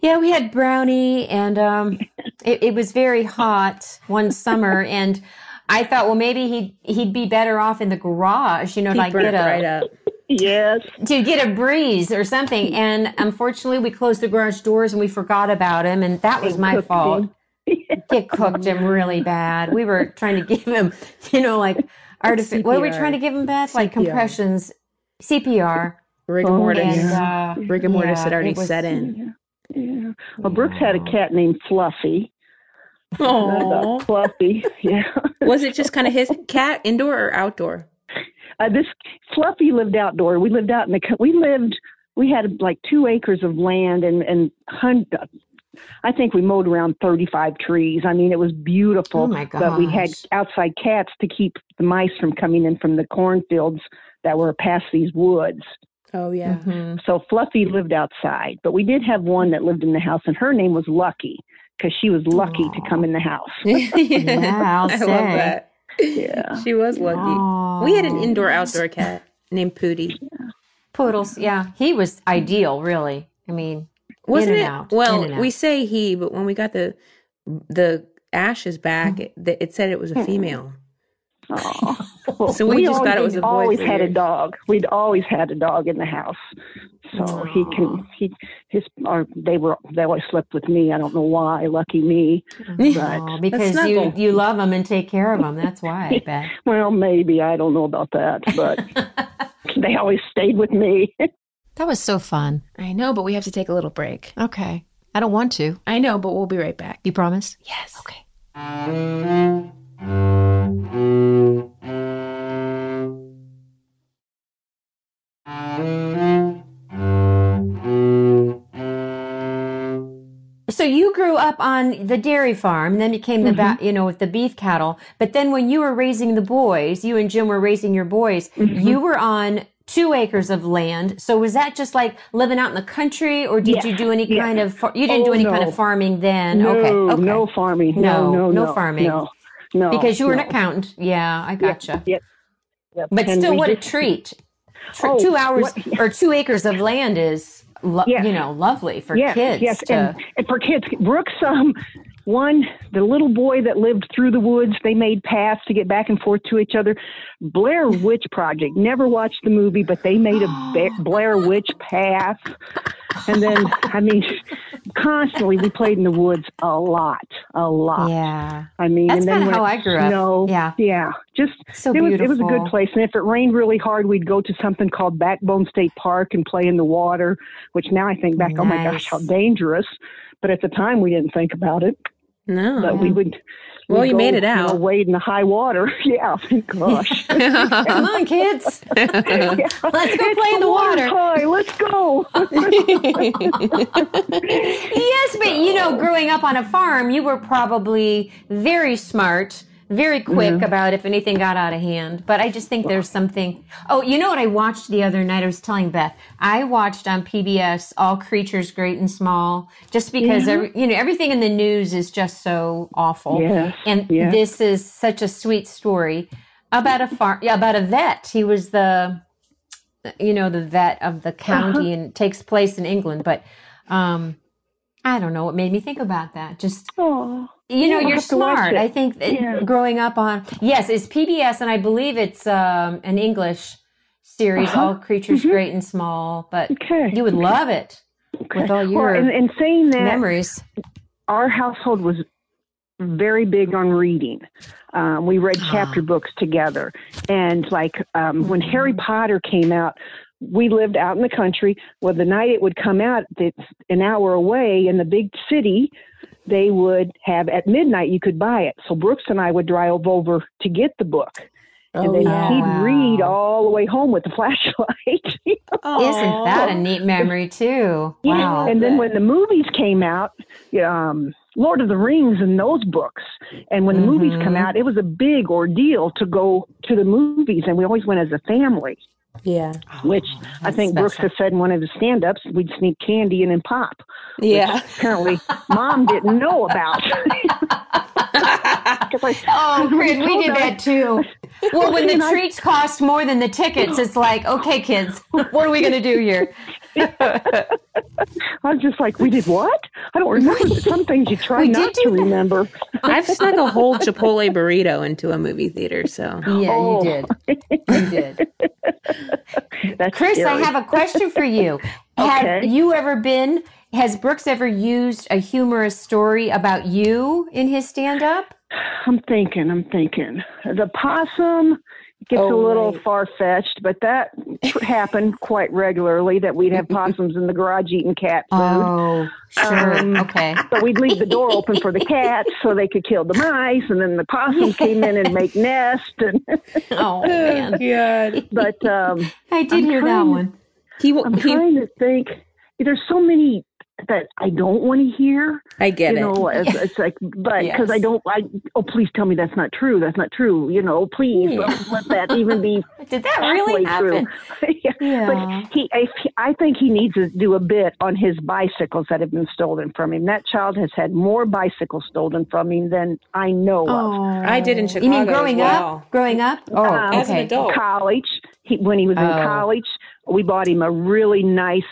Yeah, we had brownie, and um, it, it was very hot one summer, and I thought, well, maybe he'd he'd be better off in the garage, you know, He like get a right up. Yes. to get a breeze or something. And unfortunately, we closed the garage doors and we forgot about him, and that was And my cooked fault. Him. It cooked him really bad. We were trying to give him, you know, like artificial. What are we trying to give him, Beth? Like compressions, CPR, Rigor mortis. and uh, Rigor mortis yeah, had already was- set in. Yeah. Well, Brooks had a cat named Fluffy. Oh, Fluffy. Yeah. was it just kind of his cat, indoor or outdoor? Uh, this Fluffy lived outdoor. We lived out in the. co- We lived. We had like two acres of land and and hun- I think we mowed around thirty-five trees. I mean, it was beautiful. Oh my But we had outside cats to keep the mice from coming in from the cornfields that were past these woods. Oh yeah. mhm. So Fluffy lived outside, but we did have one that lived in the house, and her name was Lucky because she was lucky to come in the house. Yeah, I'll I love that. Yeah. She was lucky. Aw. We had an indoor outdoor cat named Pootie. poodles. Yeah, he was ideal, really. I mean, Wasn't in it? out, well, in and we say he, but when we got the the ashes back, mm-hmm. it, it said it was a mm-hmm. female. Aw. Well, So we just thought it was a boy always for had a dog. We'd always had a dog in the house, so he can he his or they were they always slept with me. I don't know why. Lucky me, but Aw, because you you love them and take care of them. That's why I bet. well, maybe I don't know about that, but they always stayed with me. That was so fun. I know, but we have to take a little break. Okay. I don't want to. I know, but we'll be right back. You promise? Yes. Okay. So you grew up on the dairy farm, then became the ba- mm-hmm. you know with the beef cattle. But then when you were raising the boys, you and Jim were raising your boys. Mm-hmm. You were on two acres of land. So was that just like living out in the country, or did Yes, you do any yes. kind of? You didn't do Oh, any kind of farming then. no, okay, okay. no farming. No, No, no, no no, farming. No, no, because you were no. an accountant. Yeah, I gotcha. Yep. Yep. But And still, what a treat! Tr- Oh, two hours what- or two acres of land is, lo- Yes. you know, lovely for yes, kids. Yes, to, and, and for kids, Brooks, um, one, the little boy that lived through the woods, they made paths to get back and forth to each other. Blair Witch Project. Never watched the movie, but they made a Blair Witch path. And then, I mean, constantly we played in the woods a lot, a lot. yeah, I mean, That's and then how I grew up. snowed- Yeah. yeah, just so it was, beautiful. it was a good place. And if it rained really hard, we'd go to something called Backbone State Park and play in the water, which now I think back, oh my gosh, how dangerous. But at the time, we didn't think about it. No. But we would. Well, you made it out. wade in the high water. yeah, oh thank gosh. Come on, kids. Let's go play in the water. Hi, let's go. Yes, but you know, growing up on a farm, you were probably very smart very quick Mm-hmm. about if anything got out of hand. But I just think there's something. Oh, you know what I watched the other night? I was telling Beth. I watched on PBS All Creatures Great and Small, just because every, you know everything in the news is just so awful. Yes, And yes. this is such a sweet story about a farm. Yeah, about a vet. He was the you know the vet of the county and it takes place in England. But um, I don't know what made me think about that. Just Oh, you know, you're have to watch smart. I think Yeah. growing up on yes, it's PBS, and I believe it's um, an English series. Uh-huh. All creatures great and small, but Okay, you would love it with all your well, and, and saying that, memories. our household was very big on reading. Um, we read chapter Ah. books together, and like um, when Harry Mm-hmm. Potter came out, we lived out in the country. Well, the night it would come out, it's an hour away in the big city. They would have at midnight you could buy it. So Brooks and I would drive over to get the book, and Oh, then yeah. he'd Wow. read all the way home with the flashlight. Isn't that a neat memory too? Wow. And then when the movies came out, um, Lord of the Rings and those books, and when the movies come Mhm. out, it was a big ordeal to go to the movies, and we always went as a family. Yeah. Which oh, I think Brooks special. has said in one of his stand-ups, we'd sneak candy in and pop. Yeah. Apparently, Mom didn't know about. I- Oh, we Chris, we told did her- that too. Well, when the treats cost more than the tickets, it's like, okay, kids, what are we going to do here? I'm just like, we did what? I don't remember. Some things you try not to that. remember. I've snuck a whole Chipotle burrito into a movie theater, so Yeah, Oh. you did. You did. That's Chris, I have a question for you. Have you ever been, has Brooks ever used a humorous story about you in his stand up? I'm thinking, I'm thinking. The possum gets Oh, a little right. far fetched, but that happened quite regularly that we'd have possums in the garage eating cat food. Oh, sure. Um, okay. So we'd leave the door open for the cats so they could kill the mice, and then the possums came in and make nest. And Oh, man. God. but um, I did I'm hear that trying to- one. He will. I'm He, trying to think. There's so many that I don't want to hear. I get you it. know, it's, it's like, but because I don't, I oh please tell me that's not true. That's not true. You know, please Yeah. don't let that even be Did that really happen? true. yeah. Yeah. But he, I, I think he needs to do a bit on his bicycles that have been stolen from him. That child has had more bicycles stolen from him than I know of. Oh. I did in Chicago. You mean growing as well. up? Growing up? Oh, Um, As an adult. College, he, when he was in Oh. college, we bought him a really nice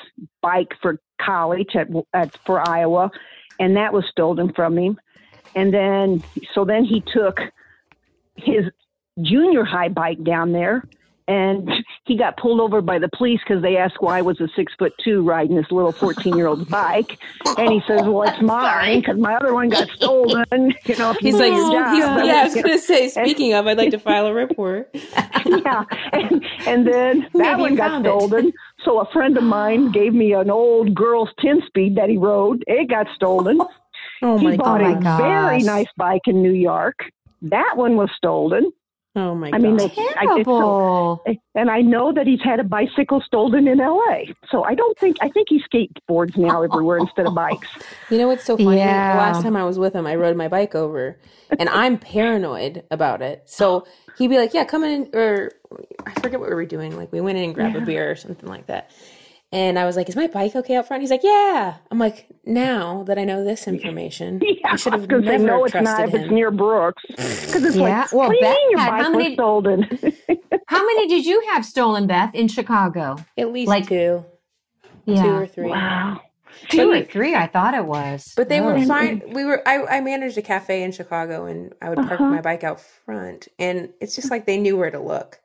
bike for college at, at for Iowa, and that was stolen from him. And then, so then he took his junior high bike down there, and he got pulled over by the police because they asked why I was a six foot two riding this little fourteen year old bike, and he says, "Well, it's mine because my other one got stolen." You know, if you He's like, your job, he's, then- yeah, I was gonna say. Speaking of, I'd like to file a report. yeah, and, and then that Maybe one got found it. stolen. So a friend of mine gave me an old girl's ten speed that he rode. It got stolen. Oh my, he bought oh a my very nice bike in New York. That one was stolen. Oh my I mean, god. they, I, it's so, Terrible. and I know that he's had a bicycle stolen in L.A. So I don't think I think he skateboards now everywhere instead of bikes. You know what's so funny? Yeah. Last time I was with him, I rode my bike over, and I'm paranoid about it. So he'd be like, "Yeah, come in," or I forget what we were doing. Like we went in and grabbed a beer or something like that. And I was like, "Is my bike okay out front?" He's like, "Yeah." I'm like, "Now that I know this information, Yeah, I should have was gonna never say no, it's trusted not if him." it's near Brooks because it's Yeah, like, well, what do you Beth mean your bike how was many- stolen? How many did you have stolen, Beth, in Chicago? At least Like- two, Yeah. two or three. wow. Two or three, I thought it was. But they were Really? fine. We were. I, I managed a cafe in Chicago, and I would park Uh-huh. my bike out front, and it's just like they knew where to look.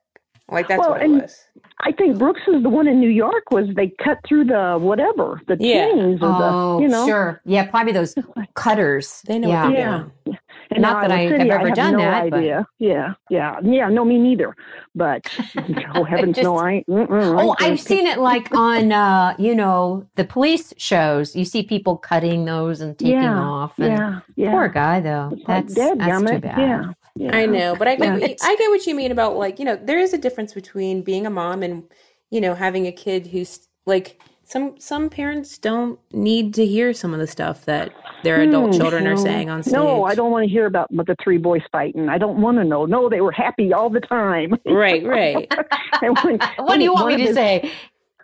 Like that's Well, what it was. I think Brooks is the one in New York was they cut through the whatever the Yeah. chains or Oh, the you know sure. Yeah, probably those cutters. They know yeah. what they're Yeah. doing. And Not that I City, have ever have done no that, but- Yeah, yeah, yeah. No, me neither. But oh heavens, Just- no, I. ain't- Mm-mm, Oh, I I've seen it like on, uh, you know, the police shows. You see people cutting those and taking yeah, off. And yeah, yeah. Poor guy, though. It's like, That's, that's too bad. Yeah, yeah. I know, but I get, Yeah. I get what you mean about like you know there is a difference between being a mom and you know having a kid who's like some some parents don't need to hear some of the stuff that their adult Hmm, children are saying on stage. No, I don't want to hear about the three boys fighting. I don't want to know. No, they were happy all the time. Right, right. And when- What when do you want me to his- say?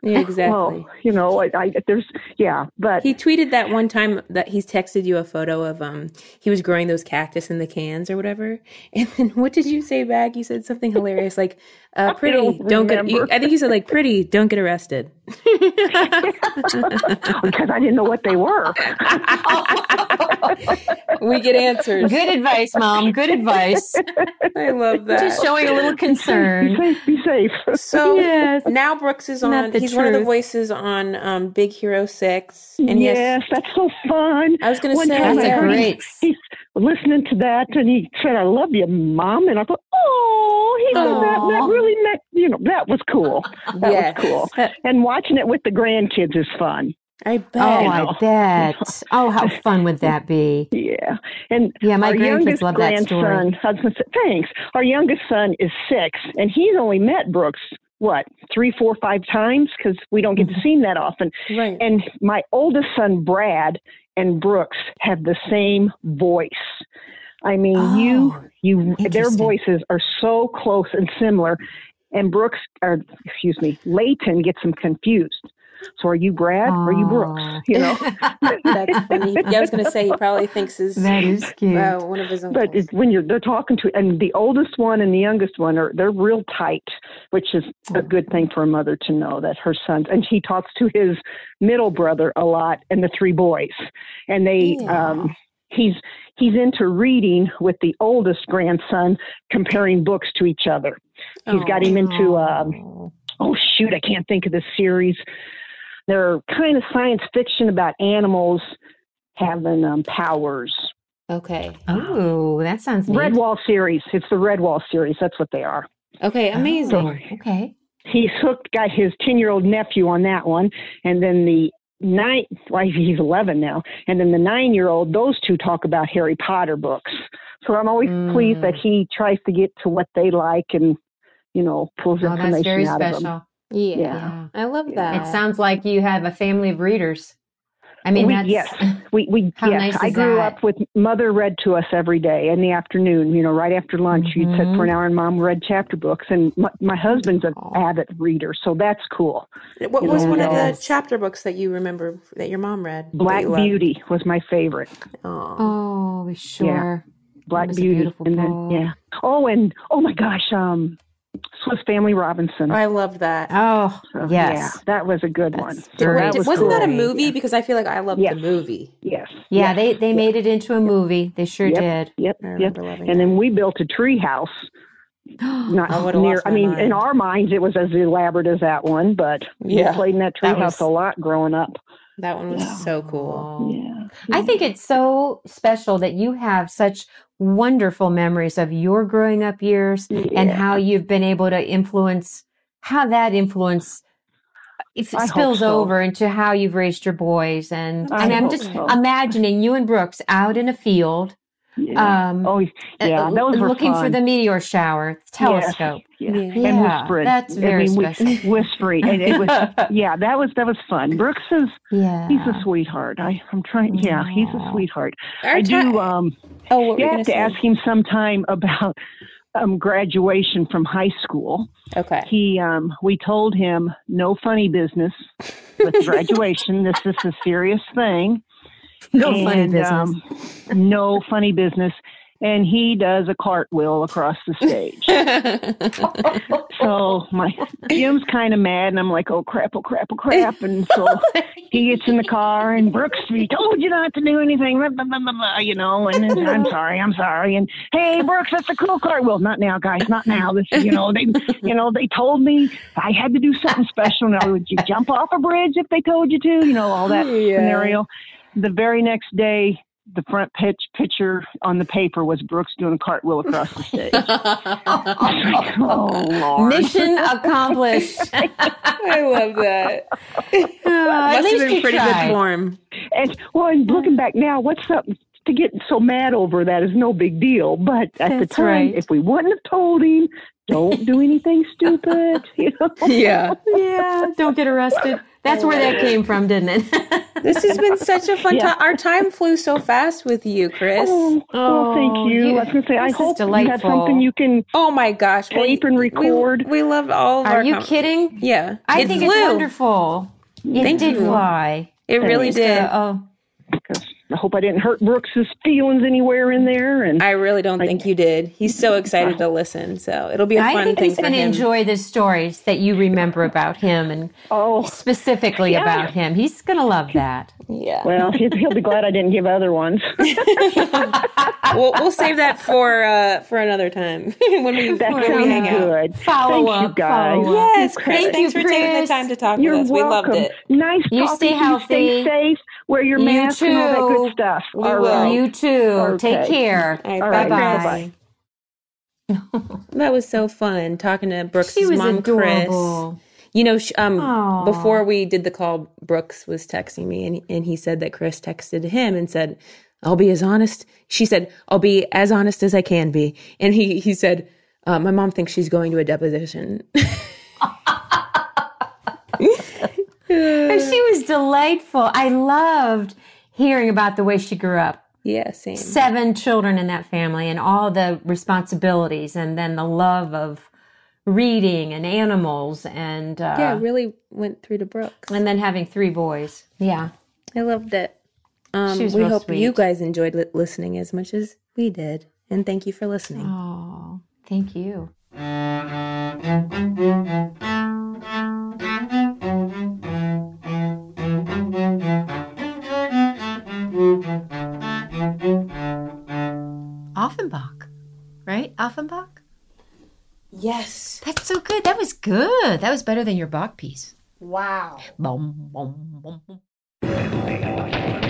Yeah, exactly. Well, you know, I, I there's yeah, but He tweeted that one time that he's texted you a photo of um he was growing those cactus in the cans or whatever. And then what did you say back? You said something hilarious like uh pretty don't don't, get you. I think you said like pretty don't get arrested. because I didn't know what they were. we get answers. Good advice, Mom. Good advice. I love that. Just showing a little concern. be concern. safe, be safe. So Yes. now Brooks is on. Not the he's one of the voices on um, Big Hero Six, and yes, has. that's so fun. I was going to say, time That's yeah. great. He's listening to that, and he said, "I love you, mom." And I thought, "Oh, he said that. Aw. That really meant, you know, that was cool. That Yes. was cool." And watching it with the grandkids is fun. I bet. Oh, know. I bet. Oh, how fun would that be? Yeah, and Yeah, my our grandkids youngest love that story. grandson. I was gonna say, thanks. Our youngest son is six, and he's only met Brooks what three, four, five times because we don't get Mm-hmm. to see him that often. right. And my oldest son, Brad, and Brooks have the same voice. I mean, you, Oh, you, their voices are so close and similar. And Brooks, or excuse me, Layton gets them confused. So are you Brad or are you Brooks? You know, That's funny. Yeah, I was going to say he probably thinks his That is cute. uh, one of his uncles. but it, when you're they're talking to, and the oldest one and the youngest one are they're real tight, which is a good thing for a mother to know that her sons. And he talks to his middle brother a lot, and the three boys, and they. Yeah. um He's he's into reading with the oldest grandson, comparing books to each other. He's got him into um, Oh. oh shoot, I can't think of the series. They're kind of science fiction about animals having um, powers. okay. Oh, that sounds neat. Redwall series. It's the Redwall series. That's what they are. Okay, amazing. Oh, okay. He's hooked, got his 10 year old nephew on that one. And then the nine, well, he's 11 now. And then the nine year old, those two talk about Harry Potter books. So I'm always pleased that he mm. tries to get to what they like and, you know, pulls Oh, information that's very out of them. special. Yeah. Yeah. I love that. It sounds like you have a family of readers. I mean, We- that's yes. We, we, How yes, nice I grew that? up with mother read to us every day in the afternoon, you know, right after lunch. You'd sit for an hour and mom read chapter books. And my, my husband's an Aw. avid reader. So that's cool. what was one of the chapter books that you remember that your mom read? Black you loved? Beauty was my favorite. Aw. Oh, sure. Black Beauty. beautiful and then, yeah. Oh, and oh my gosh, um, Swiss Family Robinson. I love that. Oh, So, yes. Yeah, that was a good one. So that was wasn't that a cool. movie? Because I feel like I love Yes. the movie. Yes. Yeah, yes, they they made it into a movie. They sure Yep. did. Yep. I Yep. remember loving And then we built a tree house. Not I near. I mean, mind. in our minds, it was as elaborate as that one, but Yeah, we played in that tree that house was- a lot growing up. That one was Yeah. so cool. Oh. Yeah. I think it's so special that you have such wonderful memories of your growing up years and how you've been able to influence how that influence spills so. over into how you've raised your boys and I and I'm just so. imagining you and Brooks out in a field Yeah. um oh, yeah. uh, Those were looking for the meteor shower telescope. Yeah. Yeah. And whispering. that's very I mean, special. whispering. And it was, yeah, that was that was fun. Brooks is Yeah. he's a sweetheart. I I'm trying. Yeah, he's a sweetheart. Our I do. Um, oh, what you you have gonna to say? ask him sometime about um, graduation from high school. Okay. He, um, we told him no funny business with graduation. this is a serious thing. no funny business. um, no funny business. And he does a cartwheel across the stage. so my Jim's kind of mad, and I'm like, "Oh crap! Oh crap! Oh crap!" And so he gets in the car, and Brooks, we told you not to do anything, blah, blah, blah, blah, blah, you know. And then, I'm sorry, I'm sorry. And hey, Brooks, that's a cool cartwheel. Not now, guys. Not now. This, you know, they, you know, they told me I had to do something special. Now, would you jump off a bridge if they told you to? You know, all that Yeah. scenario. The very next day, the front pitch picture on the paper was Brooks doing a cartwheel across the stage. oh Lord! Mission accomplished. I love that. Uh, at Must have least been you pretty tried. good form. And well, and looking back now, what's up? to get so mad over that is no big deal. But at the time, right. if we wouldn't have told him, don't do anything stupid, you know. Yeah. yeah, don't get arrested. That's where that came from, didn't it? This has been such a fun Yeah. time. Our time flew so fast with you, Chris. Oh, Oh, well, thank oh, you. you- I was going to say, I this is hope you had something you can Oh my gosh. well, tape and we- record. We, loved all of Are our you com- kidding? Yeah. I it think flew. it's wonderful. It Thank did you. fly. It really did. oh, because I hope I didn't hurt Brooks's feelings anywhere in there. And I really don't think you did. He's so excited to listen, so it'll be a fun think thing he's going to enjoy the stories that you remember about him and oh, specifically Yeah. about him. He's going to love that. yeah. well, he'll, he'll be glad I didn't give other ones. we'll, we'll save that for uh, for another time when we that when we sounds hang out. Follow Thanks, up, you guys. follow up. Yes, Chris. Thank thanks you, for taking the time to talk You're with us. We loved it. Nice You talking stay to you. healthy. Stay safe. Wear your You mask and all that too. good stuff. We All will. right. You too. Take care. All right, All right, Bye-bye. That was so fun talking to Brooks' She was mom, Chris. You know, sh- um, Aw. before we did the call, Brooks was texting me, and and he said that Chris texted him and said, "I'll be as honest." She said, "I'll be as honest as I can be," and he he said, uh, "My mom thinks she's going to a deposition." And she was delightful. I loved hearing about the way she grew up. yeah, same. Seven children in that family and all the responsibilities and then the love of reading and animals and uh, Yeah, really went through to Brooks. and then having three boys. Yeah. I loved it. Um, She was we hope you guys enjoyed li- listening as much as we did, and thank you for listening. Oh, thank you. Right? Offenbach? Yes. That's so good. That was good. That was better than your Bach piece. Wow. Boom, boom, boom, boom.